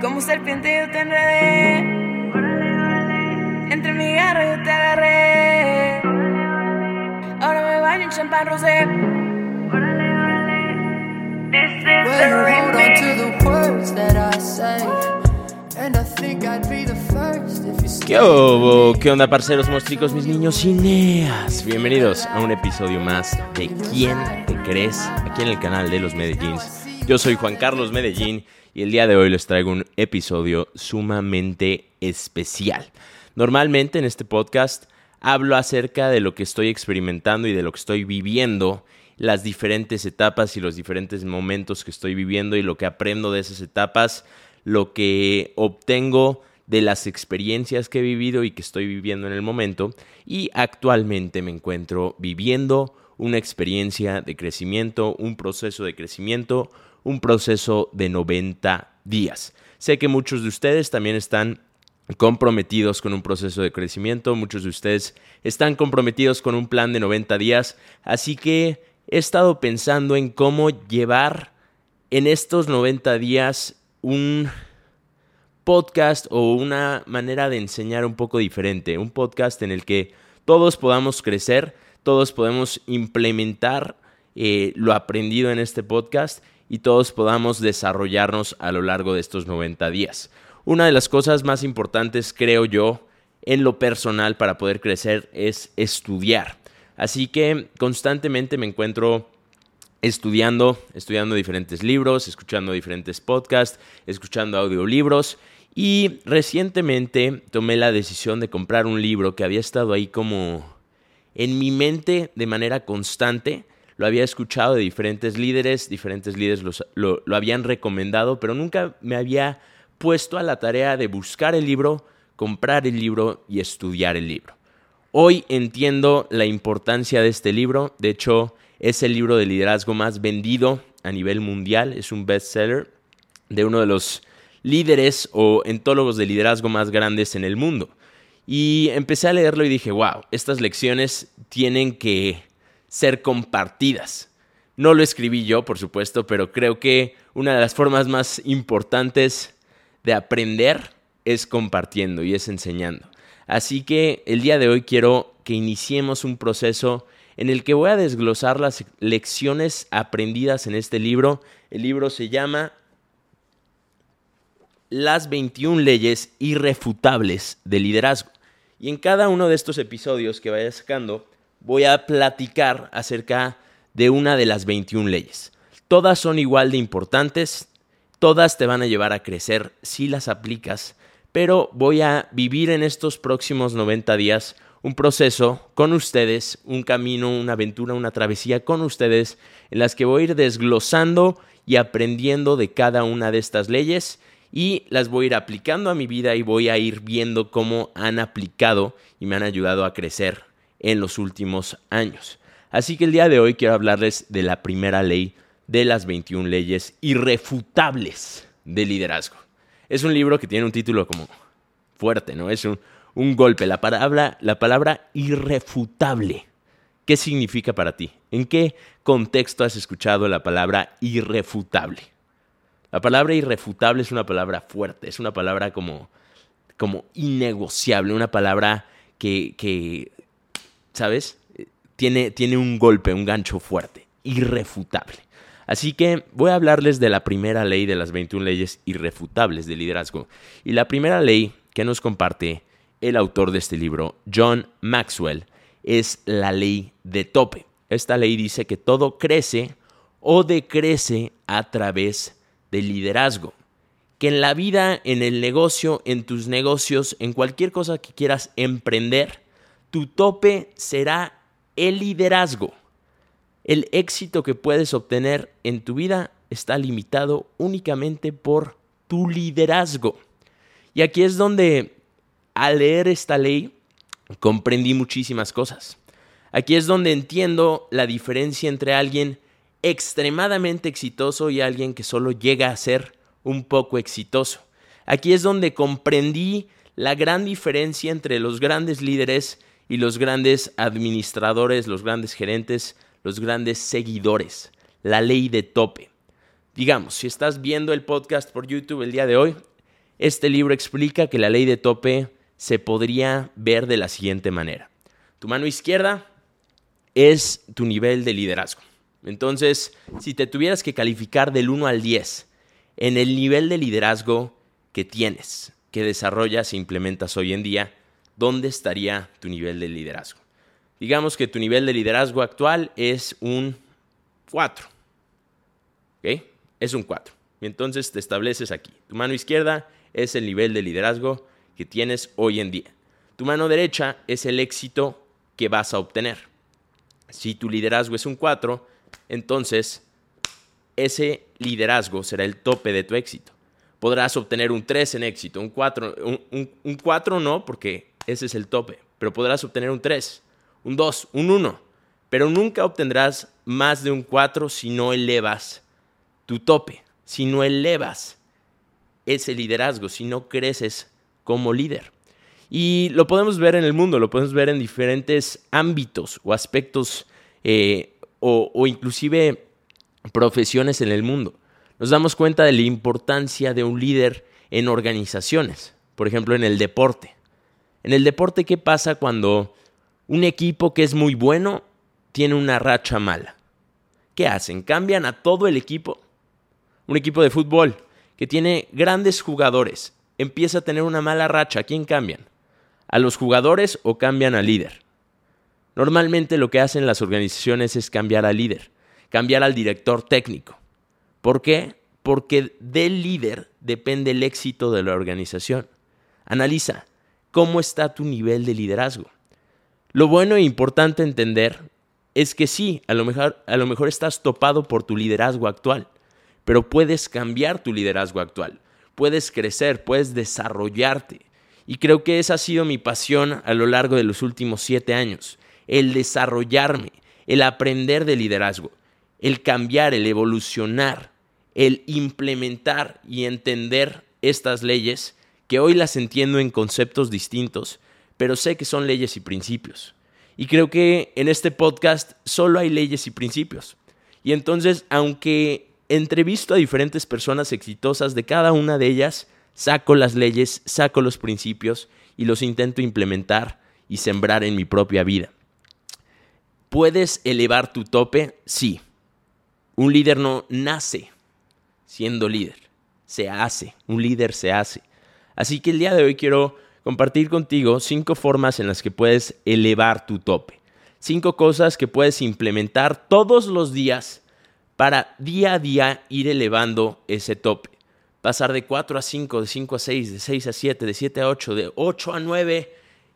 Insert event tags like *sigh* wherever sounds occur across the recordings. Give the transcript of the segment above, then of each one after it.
Como serpiente yo te enredé. Entre mi garra yo te agarré. Ahora me baño en champán rosé. This is the Well, hold on remix. to the words that I say. And I think I'd be the first if you ¿Qué hubo? ¿Qué onda, parceros, mostricos, mis niños cineas? Bienvenidos a un episodio más de ¿Quién te crees? Aquí en el canal de los Medellins. Yo soy Juan Carlos Medellín y el día de hoy les traigo un episodio sumamente especial. Normalmente en este podcast hablo acerca de lo que estoy experimentando y de lo que estoy viviendo, las diferentes etapas y los diferentes momentos que estoy viviendo y lo que aprendo de esas etapas, lo que obtengo de las experiencias que he vivido y que estoy viviendo en el momento y actualmente me encuentro viviendo una experiencia de crecimiento, un proceso de crecimiento, un proceso de 90 días. Sé que muchos de ustedes también están comprometidos con un proceso de crecimiento, muchos de ustedes están comprometidos con un plan de 90 días, así que he estado pensando en cómo llevar en estos 90 días un podcast o una manera de enseñar un poco diferente, un podcast en el que todos podamos crecer, todos podemos implementar eh, lo aprendido en este podcast y todos podamos desarrollarnos a lo largo de estos 90 días. Una de las cosas más importantes, creo yo, en lo personal para poder crecer es estudiar. Así que constantemente me encuentro estudiando, estudiando diferentes libros, escuchando diferentes podcasts, escuchando audiolibros y recientemente tomé la decisión de comprar un libro que había estado ahí como en mi mente de manera constante. Lo había escuchado de diferentes líderes, diferentes líderes los- lo, lo habían recomendado, pero nunca me había puesto a la tarea de buscar el libro, comprar el libro y estudiar el libro. Hoy entiendo la importancia de este libro. De hecho, es el libro de liderazgo más vendido a nivel mundial. Es un bestseller de uno de los líderes o entólogos de liderazgo más grandes en el mundo. Y empecé a leerlo y dije, wow, estas lecciones tienen que ser compartidas. No lo escribí yo, por supuesto, pero creo que una de las formas más importantes de aprender es compartiendo y es enseñando. Así que el día de hoy quiero que iniciemos un proceso en el que voy a desglosar las lecciones aprendidas en este libro. El libro se llama Las 21 leyes irrefutables de liderazgo. Y en cada uno de estos episodios que vaya sacando, voy a platicar acerca de una de las 21 leyes. Todas son igual de importantes, todas te van a llevar a crecer si las aplicas, pero voy a vivir en estos próximos 90 días un proceso con ustedes, un camino, una aventura, una travesía con ustedes, en las que voy a ir desglosando y aprendiendo de cada una de estas leyes y las voy a ir aplicando a mi vida y voy a ir viendo cómo han aplicado y me han ayudado a crecer en los últimos años. Así que el día de hoy quiero hablarles de la primera ley de las 21 leyes irrefutables de liderazgo. Es un libro que tiene un título como fuerte, ¿no? Es un, un golpe. La palabra, la palabra irrefutable. ¿Qué significa para ti? ¿En qué contexto has escuchado la palabra irrefutable? La palabra irrefutable es una palabra fuerte, es una palabra como, como innegociable, una palabra que, que ¿sabes? Tiene, tiene un golpe, un gancho fuerte, irrefutable. Así que voy a hablarles de la primera ley de las 21 leyes irrefutables de liderazgo. Y la primera ley que nos comparte el autor de este libro, John Maxwell, es la ley de tope. Esta ley dice que todo crece o decrece a través del liderazgo. Que en la vida, en el negocio, en tus negocios, en cualquier cosa que quieras emprender, tu tope será el liderazgo. El éxito que puedes obtener en tu vida está limitado únicamente por tu liderazgo. Y aquí es donde, al leer esta ley, comprendí muchísimas cosas. Aquí es donde entiendo la diferencia entre alguien extremadamente exitoso y alguien que solo llega a ser un poco exitoso. Aquí es donde comprendí la gran diferencia entre los grandes líderes y los grandes administradores, los grandes gerentes, los grandes seguidores. La ley de tope. Digamos, si estás viendo el podcast por YouTube el día de hoy, este libro explica que la ley de tope se podría ver de la siguiente manera. Tu mano izquierda es tu nivel de liderazgo. Entonces, si te tuvieras que calificar del 1 al 10 en el nivel de liderazgo que tienes, que desarrollas e implementas hoy en día, ¿dónde estaría tu nivel de liderazgo? Digamos que tu nivel de liderazgo actual es un 4. ¿Ok? Es un 4. Y entonces te estableces aquí. Tu mano izquierda es el nivel de liderazgo que tienes hoy en día. Tu mano derecha es el éxito que vas a obtener. Si tu liderazgo es un 4, entonces ese liderazgo será el tope de tu éxito. Podrás obtener un 3 en éxito, un 4, un, 4 no, porque ese es el tope, pero podrás obtener un 3, un 2, un 1, pero nunca obtendrás más de un 4 si no elevas tu tope, si no elevas ese liderazgo, si no creces como líder. Y lo podemos ver en el mundo, lo podemos ver en diferentes ámbitos o aspectos eh, o, o inclusive profesiones en el mundo. Nos damos cuenta de la importancia de un líder en organizaciones, por ejemplo en el deporte. En el deporte, ¿qué pasa cuando un equipo que es muy bueno tiene una racha mala? ¿Qué hacen? ¿Cambian a todo el equipo? Un equipo de fútbol que tiene grandes jugadores empieza a tener una mala racha. ¿A quién cambian? ¿A los jugadores o cambian al líder? Normalmente lo que hacen las organizaciones es cambiar al líder cambiar al director técnico. ¿Por qué? Porque del líder depende el éxito de la organización. Analiza cómo está tu nivel de liderazgo. Lo bueno e importante entender es que sí, a lo mejor, a lo mejor estás topado por tu liderazgo actual, pero puedes cambiar tu liderazgo actual, puedes crecer, puedes desarrollarte. Y creo que esa ha sido mi pasión a lo largo de los últimos siete años, el desarrollarme, el aprender de liderazgo el cambiar, el evolucionar, el implementar y entender estas leyes, que hoy las entiendo en conceptos distintos, pero sé que son leyes y principios. Y creo que en este podcast solo hay leyes y principios. Y entonces, aunque entrevisto a diferentes personas exitosas de cada una de ellas, saco las leyes, saco los principios y los intento implementar y sembrar en mi propia vida. ¿Puedes elevar tu tope? Sí. Un líder no nace siendo líder, se hace, un líder se hace. Así que el día de hoy quiero compartir contigo cinco formas en las que puedes elevar tu tope. Cinco cosas que puedes implementar todos los días para día a día ir elevando ese tope. Pasar de 4 a 5, de 5 a 6, de 6 a 7, de 7 a 8, de 8 a 9,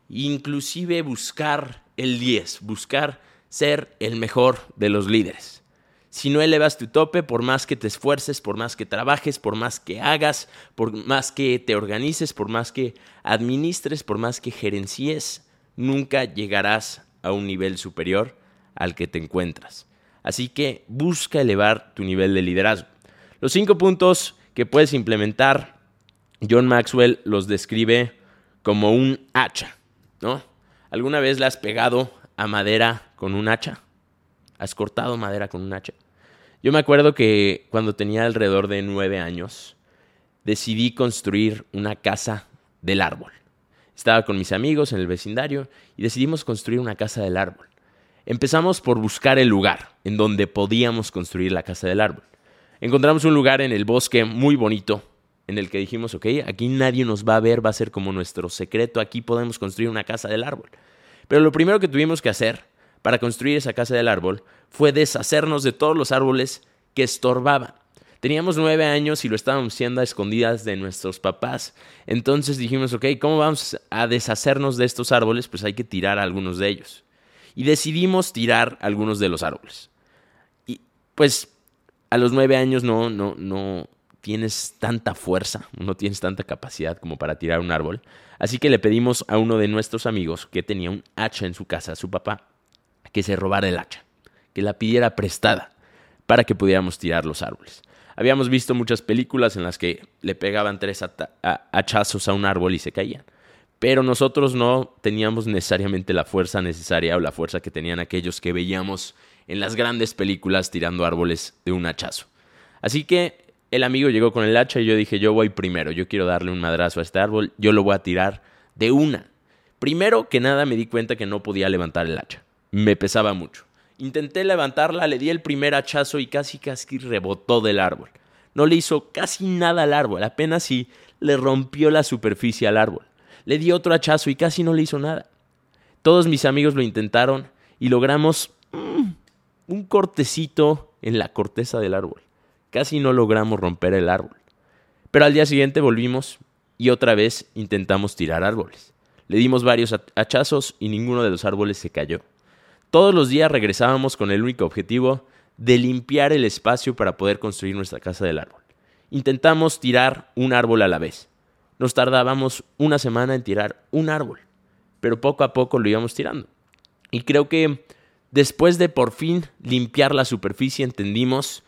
inclusive buscar el 10, buscar ser el mejor de los líderes. Si no elevas tu tope, por más que te esfuerces, por más que trabajes, por más que hagas, por más que te organices, por más que administres, por más que gerencies, nunca llegarás a un nivel superior al que te encuentras. Así que busca elevar tu nivel de liderazgo. Los cinco puntos que puedes implementar, John Maxwell los describe como un hacha, ¿no? ¿Alguna vez le has pegado a madera con un hacha? ¿Has cortado madera con un hacha? Yo me acuerdo que cuando tenía alrededor de nueve años, decidí construir una casa del árbol. Estaba con mis amigos en el vecindario y decidimos construir una casa del árbol. Empezamos por buscar el lugar en donde podíamos construir la casa del árbol. Encontramos un lugar en el bosque muy bonito en el que dijimos, ok, aquí nadie nos va a ver, va a ser como nuestro secreto, aquí podemos construir una casa del árbol. Pero lo primero que tuvimos que hacer para construir esa casa del árbol fue deshacernos de todos los árboles que estorbaban. Teníamos nueve años y lo estábamos haciendo a escondidas de nuestros papás. Entonces dijimos, ok, ¿cómo vamos a deshacernos de estos árboles? Pues hay que tirar algunos de ellos. Y decidimos tirar algunos de los árboles. Y pues a los nueve años no, no, no tienes tanta fuerza, no tienes tanta capacidad como para tirar un árbol. Así que le pedimos a uno de nuestros amigos que tenía un hacha en su casa, su papá, que se robara el hacha, que la pidiera prestada para que pudiéramos tirar los árboles. Habíamos visto muchas películas en las que le pegaban tres hachazos a un árbol y se caían. Pero nosotros no teníamos necesariamente la fuerza necesaria o la fuerza que tenían aquellos que veíamos en las grandes películas tirando árboles de un hachazo. Así que el amigo llegó con el hacha y yo dije, yo voy primero, yo quiero darle un madrazo a este árbol, yo lo voy a tirar de una. Primero que nada me di cuenta que no podía levantar el hacha, me pesaba mucho. Intenté levantarla, le di el primer hachazo y casi casi rebotó del árbol. No le hizo casi nada al árbol, apenas si le rompió la superficie al árbol. Le di otro hachazo y casi no le hizo nada. Todos mis amigos lo intentaron y logramos mm, un cortecito en la corteza del árbol. Casi no logramos romper el árbol. Pero al día siguiente volvimos y otra vez intentamos tirar árboles. Le dimos varios hachazos y ninguno de los árboles se cayó. Todos los días regresábamos con el único objetivo de limpiar el espacio para poder construir nuestra casa del árbol. Intentamos tirar un árbol a la vez. Nos tardábamos una semana en tirar un árbol pero poco a poco lo íbamos tirando. Y creo que después de por fin limpiar la superficie entendimos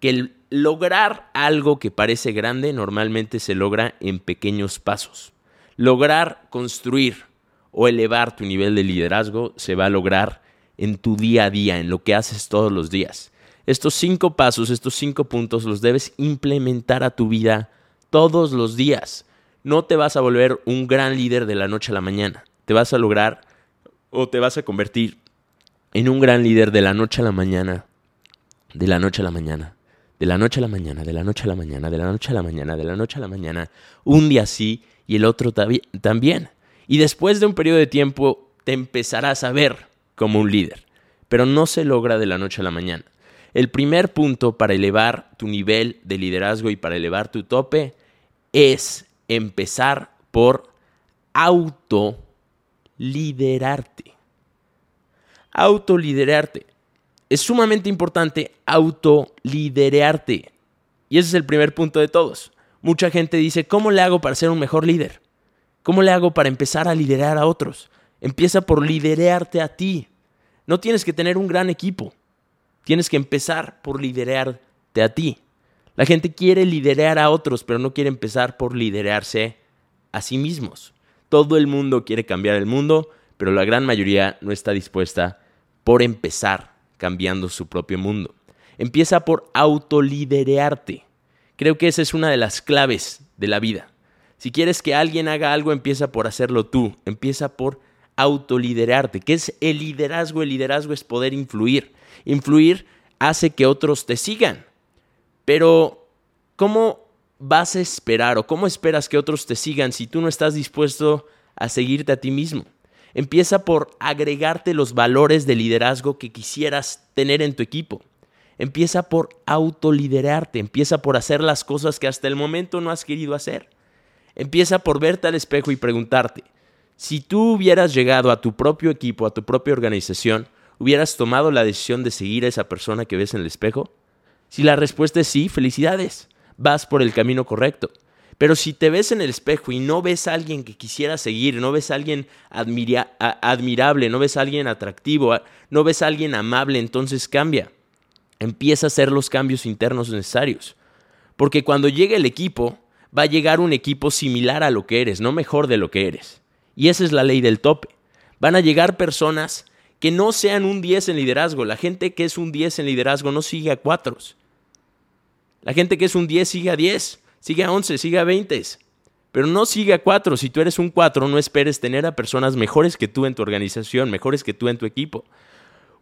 que lograr algo que parece grande normalmente se logra en pequeños pasos. Lograr construir o elevar tu nivel de liderazgo se va a lograr en tu día a día, en lo que haces todos los días. Estos cinco pasos, estos cinco puntos los debes implementar a tu vida todos los días. No te vas a volver un gran líder de la noche a la mañana te vas a lograr o te vas a convertir en un gran líder de la noche a la mañana, de la noche a la mañana, de la noche a la mañana, de la noche a la mañana, de la noche a la mañana, de la noche a la mañana, un día sí y el otro también. Y después de un periodo de tiempo te empezarás a ver como un líder, pero no se logra de la noche a la mañana. El primer punto para elevar tu nivel de liderazgo y para elevar tu tope es empezar por auto liderarte. Autoliderarte. Es sumamente importante autoliderarte. Y ese es el primer punto de todos. Mucha gente dice, ¿cómo le hago para ser un mejor líder? ¿Cómo le hago para empezar a liderar a otros? Empieza por liderarte a ti. No tienes que tener un gran equipo. Tienes que empezar por liderarte a ti. La gente quiere liderar a otros, pero no quiere empezar por liderarse a sí mismos. Todo el mundo quiere cambiar el mundo, pero la gran mayoría no está dispuesta por empezar cambiando su propio mundo. Empieza por autoliderearte. Creo que esa es una de las claves de la vida. Si quieres que alguien haga algo, empieza por hacerlo tú. Empieza por autoliderarte. ¿Qué es el liderazgo? El liderazgo es poder influir. Influir hace que otros te sigan. Pero, ¿cómo vas a esperar o cómo esperas que otros te sigan si tú no estás dispuesto a seguirte a ti mismo? Empieza por agregarte los valores de liderazgo que quisieras tener en tu equipo. Empieza por autoliderarte, empieza por hacer las cosas que hasta el momento no has querido hacer. Empieza por verte al espejo y preguntarte, si tú hubieras llegado a tu propio equipo, a tu propia organización, ¿hubieras tomado la decisión de seguir a esa persona que ves en el espejo? Si la respuesta es sí, felicidades vas por el camino correcto. Pero si te ves en el espejo y no ves a alguien que quisiera seguir, no ves a alguien admirable, no ves a alguien atractivo, no ves a alguien amable, entonces cambia. Empieza a hacer los cambios internos necesarios. Porque cuando llegue el equipo, va a llegar un equipo similar a lo que eres, no mejor de lo que eres. Y esa es la ley del tope. Van a llegar personas que no sean un 10 en liderazgo. La gente que es un 10 en liderazgo no sigue a cuatros. La gente que es un 10 sigue a 10, sigue a 11, sigue a 20. Pero no sigue a 4. Si tú eres un 4, no esperes tener a personas mejores que tú en tu organización, mejores que tú en tu equipo.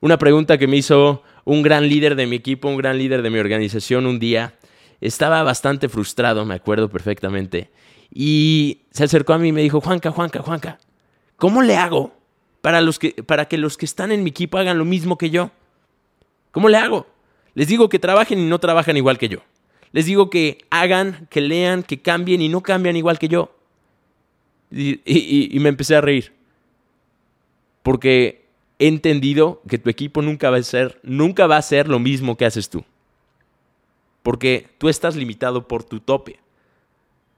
Una pregunta que me hizo un gran líder de mi equipo, un gran líder de mi organización un día. Estaba bastante frustrado, me acuerdo perfectamente. Y se acercó a mí y me dijo, Juanca, Juanca, Juanca, ¿cómo le hago para, los que, para que los que están en mi equipo hagan lo mismo que yo? ¿Cómo le hago? Les digo que trabajen y no trabajan igual que yo. Les digo que hagan, que lean, que cambien y no cambian igual que yo. Y, me empecé a reír. Porque he entendido que tu equipo nunca va a ser, nunca va a ser lo mismo que haces tú. Porque tú estás limitado por tu tope.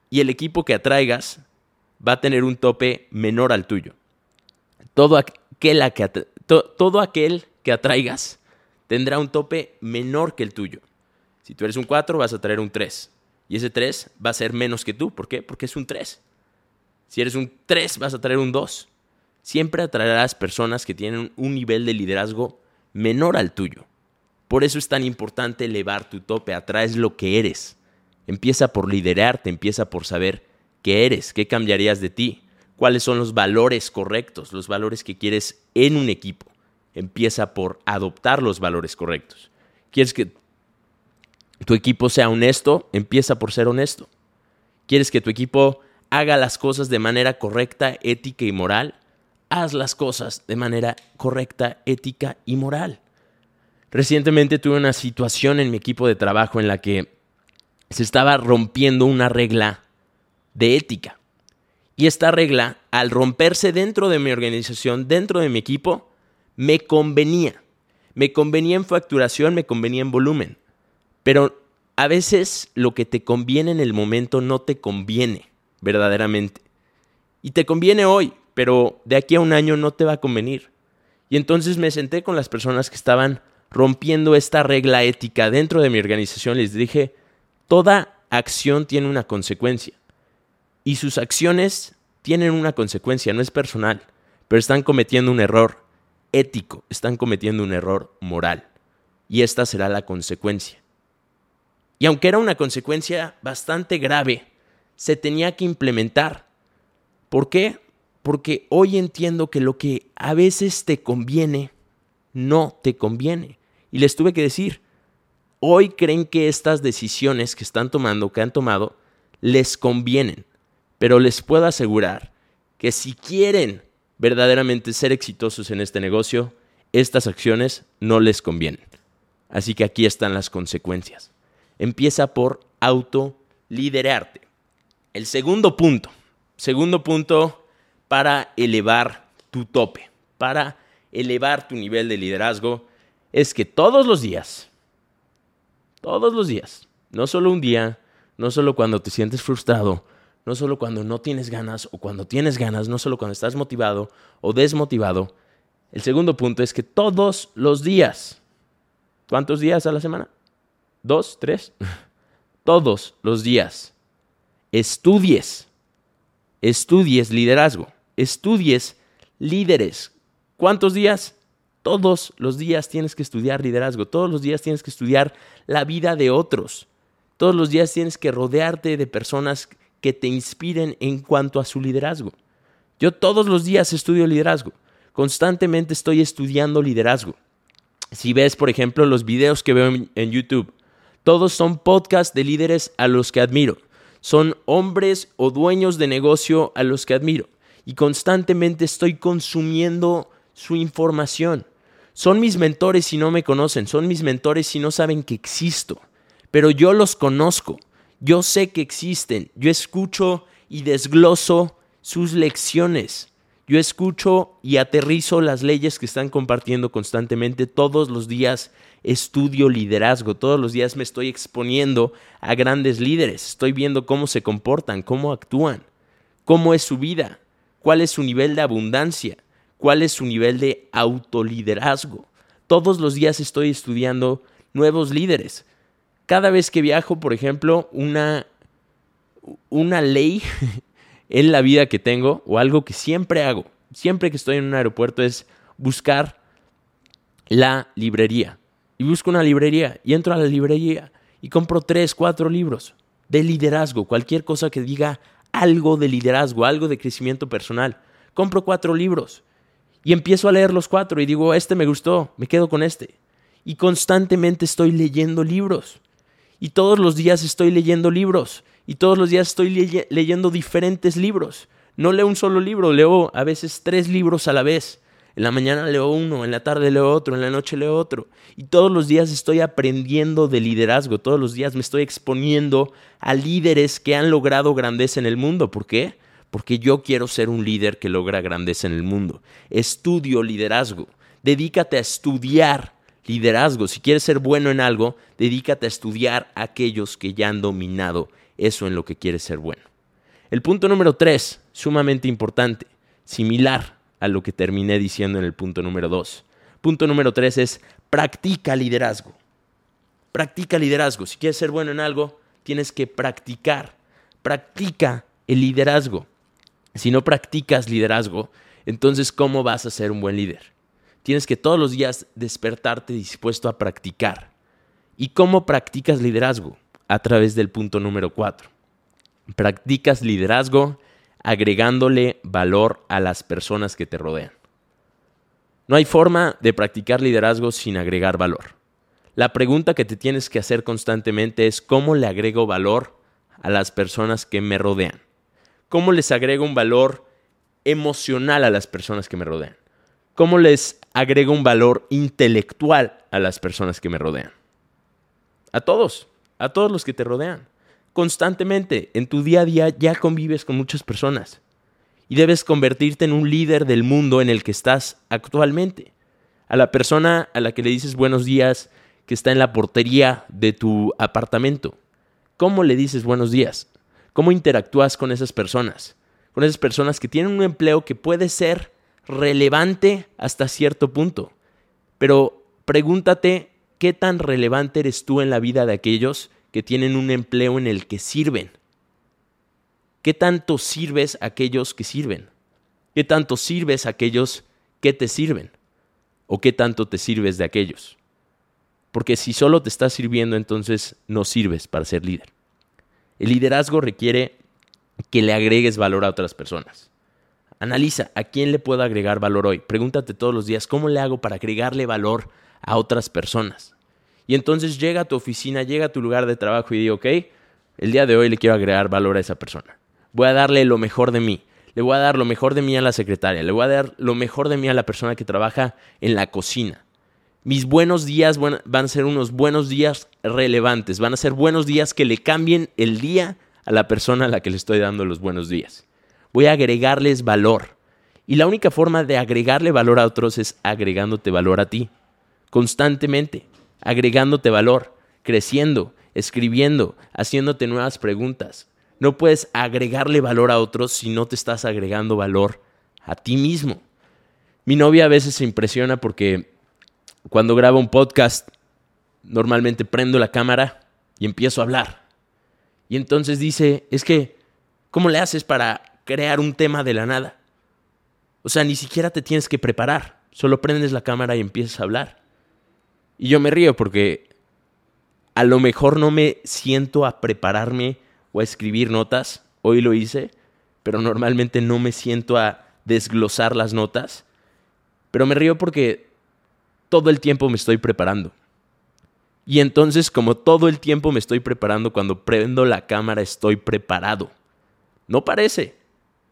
Y el equipo que atraigas va a tener un tope menor al tuyo. Todo todo aquel que atraigas tendrá un tope menor que el tuyo. Si tú eres un 4, vas a traer un 3. Y ese 3 va a ser menos que tú. ¿Por qué? Porque es un 3. Si eres un 3, vas a traer un 2. Siempre atraerás personas que tienen un nivel de liderazgo menor al tuyo. Por eso es tan importante elevar tu tope. Atraes lo que eres, Empieza por liderarte, empieza por saber qué eres, qué cambiarías de ti, cuáles son los valores correctos, los valores que quieres en un equipo. Empieza por adoptar los valores correctos. ¿Quieres que tu equipo sea honesto? Empieza por ser honesto. ¿Quieres que tu equipo haga las cosas de manera correcta, ética y moral? Haz las cosas de manera correcta, ética y moral. Recientemente tuve una situación en mi equipo de trabajo en la que se estaba rompiendo una regla de ética. Y esta regla, al romperse dentro de mi organización, dentro de mi equipo, me convenía. Me convenía en facturación, me convenía en volumen. Pero a veces lo que te conviene en el momento no te conviene verdaderamente. Y te conviene hoy, pero de aquí a un año no te va a convenir. Y entonces me senté con las personas que estaban rompiendo esta regla ética dentro de mi organización. Les dije, toda acción tiene una consecuencia. Y sus acciones tienen una consecuencia, no es personal, pero están cometiendo un error ético, están cometiendo un error moral. Y esta será la consecuencia. Y aunque era una consecuencia bastante grave, se tenía que implementar. ¿Por qué? Porque hoy entiendo que lo que a veces te conviene, no te conviene. Y les tuve que decir, hoy creen que estas decisiones que están tomando, que han tomado, les convienen. Pero les puedo asegurar que si quieren verdaderamente ser exitosos en este negocio, estas acciones no les convienen. Así que aquí están las consecuencias. Empieza por autoliderarte. El segundo punto, segundo punto para elevar tu tope, para elevar tu nivel de liderazgo, es que todos los días, todos los días, no solo un día, no solo cuando te sientes frustrado, no solo cuando no tienes ganas o cuando tienes ganas, no solo cuando estás motivado o desmotivado. El segundo punto es que todos los días, ¿cuántos días a la semana? ¿Dos? ¿Tres? *laughs* todos los días, estudies, estudies liderazgo, estudies líderes. ¿Cuántos días? Todos los días tienes que estudiar liderazgo, todos los días tienes que estudiar la vida de otros, todos los días tienes que rodearte de personas que te inspiren en cuanto a su liderazgo. Yo todos los días estudio liderazgo, constantemente estoy estudiando liderazgo. Si ves, por ejemplo, los videos que veo en, YouTube, todos son podcasts de líderes a los que admiro. Son hombres o dueños de negocio a los que admiro. Y constantemente estoy consumiendo su información. Son mis mentores si no me conocen, son mis mentores si no saben que existo, pero yo los conozco, yo sé que existen, yo escucho y desgloso sus lecciones, yo escucho y aterrizo las leyes que están compartiendo constantemente todos los días. Estudio liderazgo, todos los días me estoy exponiendo a grandes líderes, estoy viendo cómo se comportan, cómo actúan, cómo es su vida, cuál es su nivel de abundancia, cuál es su nivel de autoliderazgo. Todos los días estoy estudiando nuevos líderes. Cada vez que viajo, por ejemplo, una, una ley *laughs* en la vida que tengo o algo que siempre hago, siempre que estoy en un aeropuerto es buscar la librería. Y busco una librería y entro a la librería y compro tres, cuatro libros de liderazgo, cualquier cosa que diga algo de liderazgo, algo de crecimiento personal. Compro cuatro libros y empiezo a leer los cuatro y digo, este me gustó, me quedo con este. Y constantemente estoy leyendo libros. Y todos los días estoy leyendo libros. Y todos los días estoy leyendo diferentes libros. No leo un solo libro, leo a veces tres libros a la vez. En la mañana leo uno, en la tarde leo otro, en la noche leo otro. Y todos los días estoy aprendiendo de liderazgo, todos los días me estoy exponiendo a líderes que han logrado grandeza en el mundo. ¿Por qué? porque yo quiero ser un líder que logra grandeza en el mundo. Estudio liderazgo. Dedícate a estudiar liderazgo. Si quieres ser bueno en algo, dedícate a estudiar a aquellos que ya han dominado eso en lo que quieres ser bueno. El punto número tres, sumamente importante, similar a lo que terminé diciendo en el punto número dos. Punto número tres es practica liderazgo. Practica liderazgo. Si quieres ser bueno en algo, tienes que practicar. Practica el liderazgo. Si no practicas liderazgo, entonces ¿cómo vas a ser un buen líder? Tienes que todos los días despertarte dispuesto a practicar. ¿Y cómo practicas liderazgo? a través del punto número 4. Practicas liderazgo agregándole valor a las personas que te rodean. No hay forma de practicar liderazgo sin agregar valor. La pregunta que te tienes que hacer constantemente es cómo le agrego valor a las personas que me rodean. ¿Cómo les agrego un valor emocional a las personas que me rodean? ¿Cómo les agrego un valor intelectual a las personas que me rodean? A todos, a todos los que te rodean. Constantemente, en tu día a día ya convives con muchas personas y debes convertirte en un líder del mundo en el que estás actualmente. A la persona a la que le dices buenos días, que está en la portería de tu apartamento, ¿cómo le dices buenos días? ¿Cómo interactúas con esas personas? Con esas personas que tienen un empleo que puede ser relevante hasta cierto punto. Pero pregúntate qué tan relevante eres tú en la vida de aquellos que tienen un empleo en el que sirven. ¿Qué tanto sirves a aquellos que sirven? ¿Qué tanto sirves a aquellos que te sirven? ¿O qué tanto te sirves de aquellos? Porque si solo te estás sirviendo, entonces no sirves para ser líder. El liderazgo requiere que le agregues valor a otras personas. Analiza a quién le puedo agregar valor hoy. Pregúntate todos los días, ¿cómo le hago para agregarle valor a otras personas? Y entonces llega a tu oficina, llega a tu lugar de trabajo y digo, ok, el día de hoy le quiero agregar valor a esa persona. Voy a darle lo mejor de mí. Le voy a dar lo mejor de mí a la secretaria. Le voy a dar lo mejor de mí a la persona que trabaja en la cocina. Mis buenos días van a ser unos buenos días relevantes. Van a ser buenos días que le cambien el día a la persona a la que le estoy dando los buenos días. Voy a agregarles valor. Y la única forma de agregarle valor a otros es agregándote valor a ti. Constantemente agregándote valor, creciendo, escribiendo, haciéndote nuevas preguntas. No puedes agregarle valor a otros si no te estás agregando valor a ti mismo. Mi novia a veces se impresiona porque cuando grabo un podcast, normalmente prendo la cámara y empiezo a hablar. Y entonces dice, es que, ¿cómo le haces para crear un tema de la nada? O sea, ni siquiera te tienes que preparar, solo prendes la cámara y empiezas a hablar. Y yo me río porque a lo mejor no me siento a prepararme o a escribir notas. Hoy lo hice, pero normalmente no me siento a desglosar las notas. Pero me río porque todo el tiempo me estoy preparando. Y entonces, como todo el tiempo me estoy preparando, cuando prendo la cámara estoy preparado. No parece,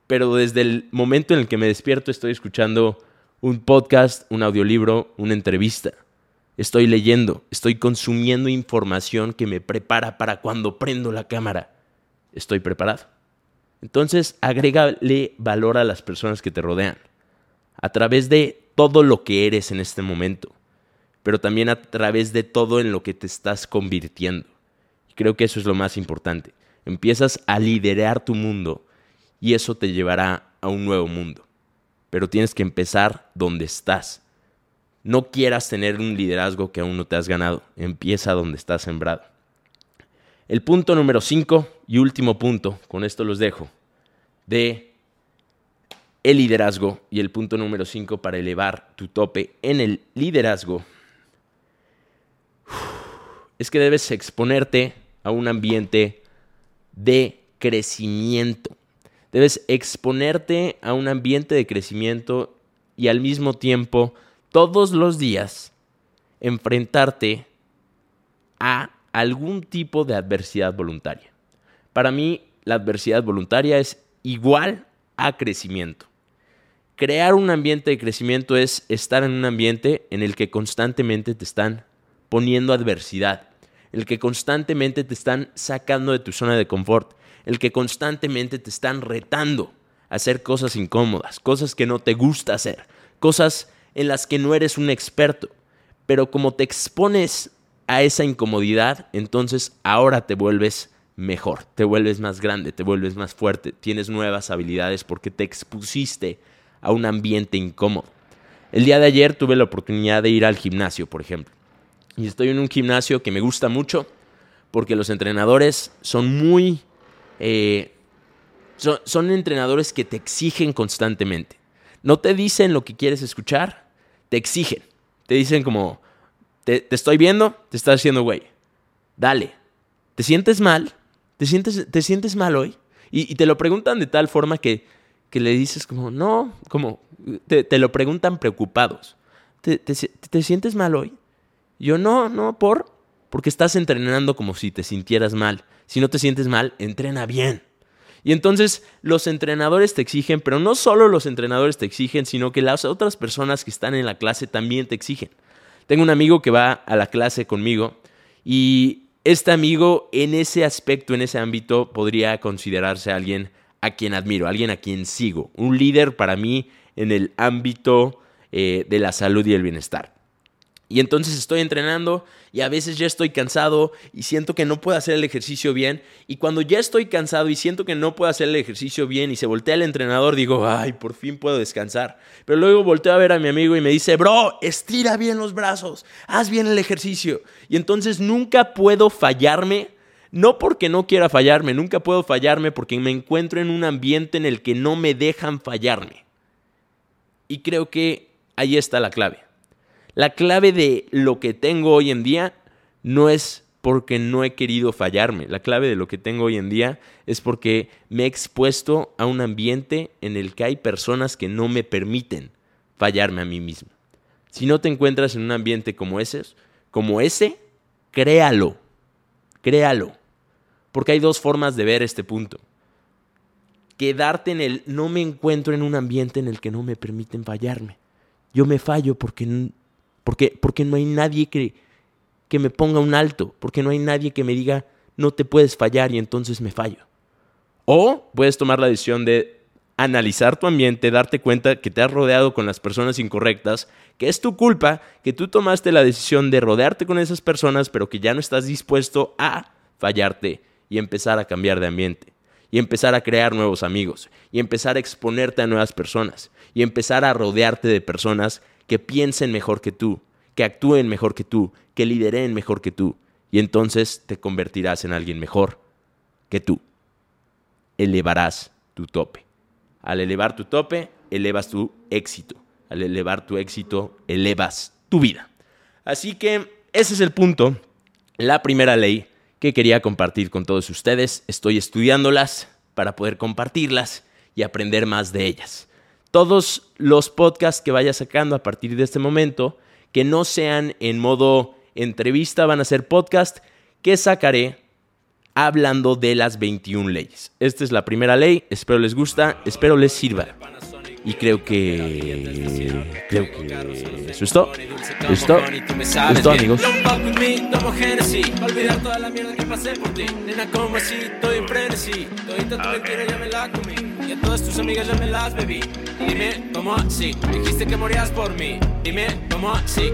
pero desde el momento en el que me despierto estoy escuchando un podcast, un audiolibro, una entrevista. Estoy leyendo, estoy consumiendo información que me prepara para cuando prendo la cámara. Estoy preparado. Entonces, agrégale valor a las personas que te rodean, a través de todo lo que eres en este momento, pero también a través de todo en lo que te estás convirtiendo. Y creo que eso es lo más importante. Empiezas a liderar tu mundo y eso te llevará a un nuevo mundo. Pero tienes que empezar donde estás no quieras tener un liderazgo que aún no te has ganado. Empieza donde estás sembrado. El punto número 5 y último punto, con esto los dejo, de el liderazgo y el punto número 5 para elevar tu tope en el liderazgo es que debes exponerte a un ambiente de crecimiento. Debes exponerte a un ambiente de crecimiento y al mismo tiempo todos los días enfrentarte a algún tipo de adversidad voluntaria. Para mí, la adversidad voluntaria es igual a crecimiento. Crear un ambiente de crecimiento es estar en un ambiente en el que constantemente te están poniendo adversidad, el que constantemente te están sacando de tu zona de confort, el que constantemente te están retando a hacer cosas incómodas, cosas que no te gusta hacer, cosas en las que no eres un experto. Pero como te expones a esa incomodidad, entonces ahora te vuelves mejor, te vuelves más grande, te vuelves más fuerte, tienes nuevas habilidades porque te expusiste a un ambiente incómodo. El día de ayer tuve la oportunidad de ir al gimnasio, por ejemplo. Y estoy en un gimnasio que me gusta mucho porque los entrenadores son muy... Eh, son entrenadores que te exigen constantemente. No te dicen lo que quieres escuchar, te exigen. Te dicen como, te, estoy viendo, te estás haciendo güey. Dale, ¿te sientes mal? ¿Te sientes, te sientes mal hoy? Y, te lo preguntan de tal forma que, que le dices como, no, como, te, te lo preguntan preocupados. ¿Te, te, sientes mal hoy? Yo no, no, por, porque estás entrenando como si te sintieras mal. Si no te sientes mal, entrena bien. Y entonces los entrenadores te exigen, pero no solo los entrenadores te exigen, sino que las otras personas que están en la clase también te exigen. Tengo un amigo que va a la clase conmigo y este amigo en ese aspecto, en ese ámbito, podría considerarse alguien a quien admiro, alguien a quien sigo, un líder para mí en el ámbito eh, de la salud y el bienestar. Y entonces estoy entrenando y a veces ya estoy cansado y siento que no puedo hacer el ejercicio bien. Y cuando ya estoy cansado y siento que no puedo hacer el ejercicio bien y se voltea el entrenador, digo, ay, por fin puedo descansar. Pero luego volteo a ver a mi amigo y me dice, bro, estira bien los brazos, haz bien el ejercicio. Y entonces nunca puedo fallarme. No porque no quiera fallarme, nunca puedo fallarme porque me encuentro en un ambiente en el que no me dejan fallarme. Y creo que ahí está la clave. La clave de lo que tengo hoy en día no es porque no he querido fallarme. La clave de lo que tengo hoy en día es porque me he expuesto a un ambiente en el que hay personas que no me permiten fallarme a mí mismo. Si no te encuentras en un ambiente como ese, como ese, créalo. Créalo. Porque hay dos formas de ver este punto. Quedarte en el no me encuentro en un ambiente en el que no me permiten fallarme. Yo me fallo porque porque, porque no hay nadie que, que me ponga un alto, porque no hay nadie que me diga, no te puedes fallar y entonces me fallo. O puedes tomar la decisión de analizar tu ambiente, darte cuenta que te has rodeado con las personas incorrectas, que es tu culpa, que tú tomaste la decisión de rodearte con esas personas, pero que ya no estás dispuesto a fallarte y empezar a cambiar de ambiente, y empezar a crear nuevos amigos, y empezar a exponerte a nuevas personas, y empezar a rodearte de personas que piensen mejor que tú, que actúen mejor que tú, que lideren mejor que tú. Y entonces te convertirás en alguien mejor que tú. Elevarás tu tope. Al elevar tu tope, elevas tu éxito. Al elevar tu éxito, elevas tu vida. Así que ese es el punto. La primera ley que quería compartir con todos ustedes. Estoy estudiándolas para poder compartirlas y aprender más de ellas todos los podcasts que vaya sacando a partir de este momento, que no sean en modo entrevista, van a ser podcasts que sacaré hablando de las 21 leyes. Esta es la primera ley, espero les gusta, espero les sirva. Y creo que. Creo que. Eso es todo. Amigos. Y a todas tus amigas ya me las bebí. Dime, ¿cómo así? Dijiste que morías por mí. Dime, ¿cómo así?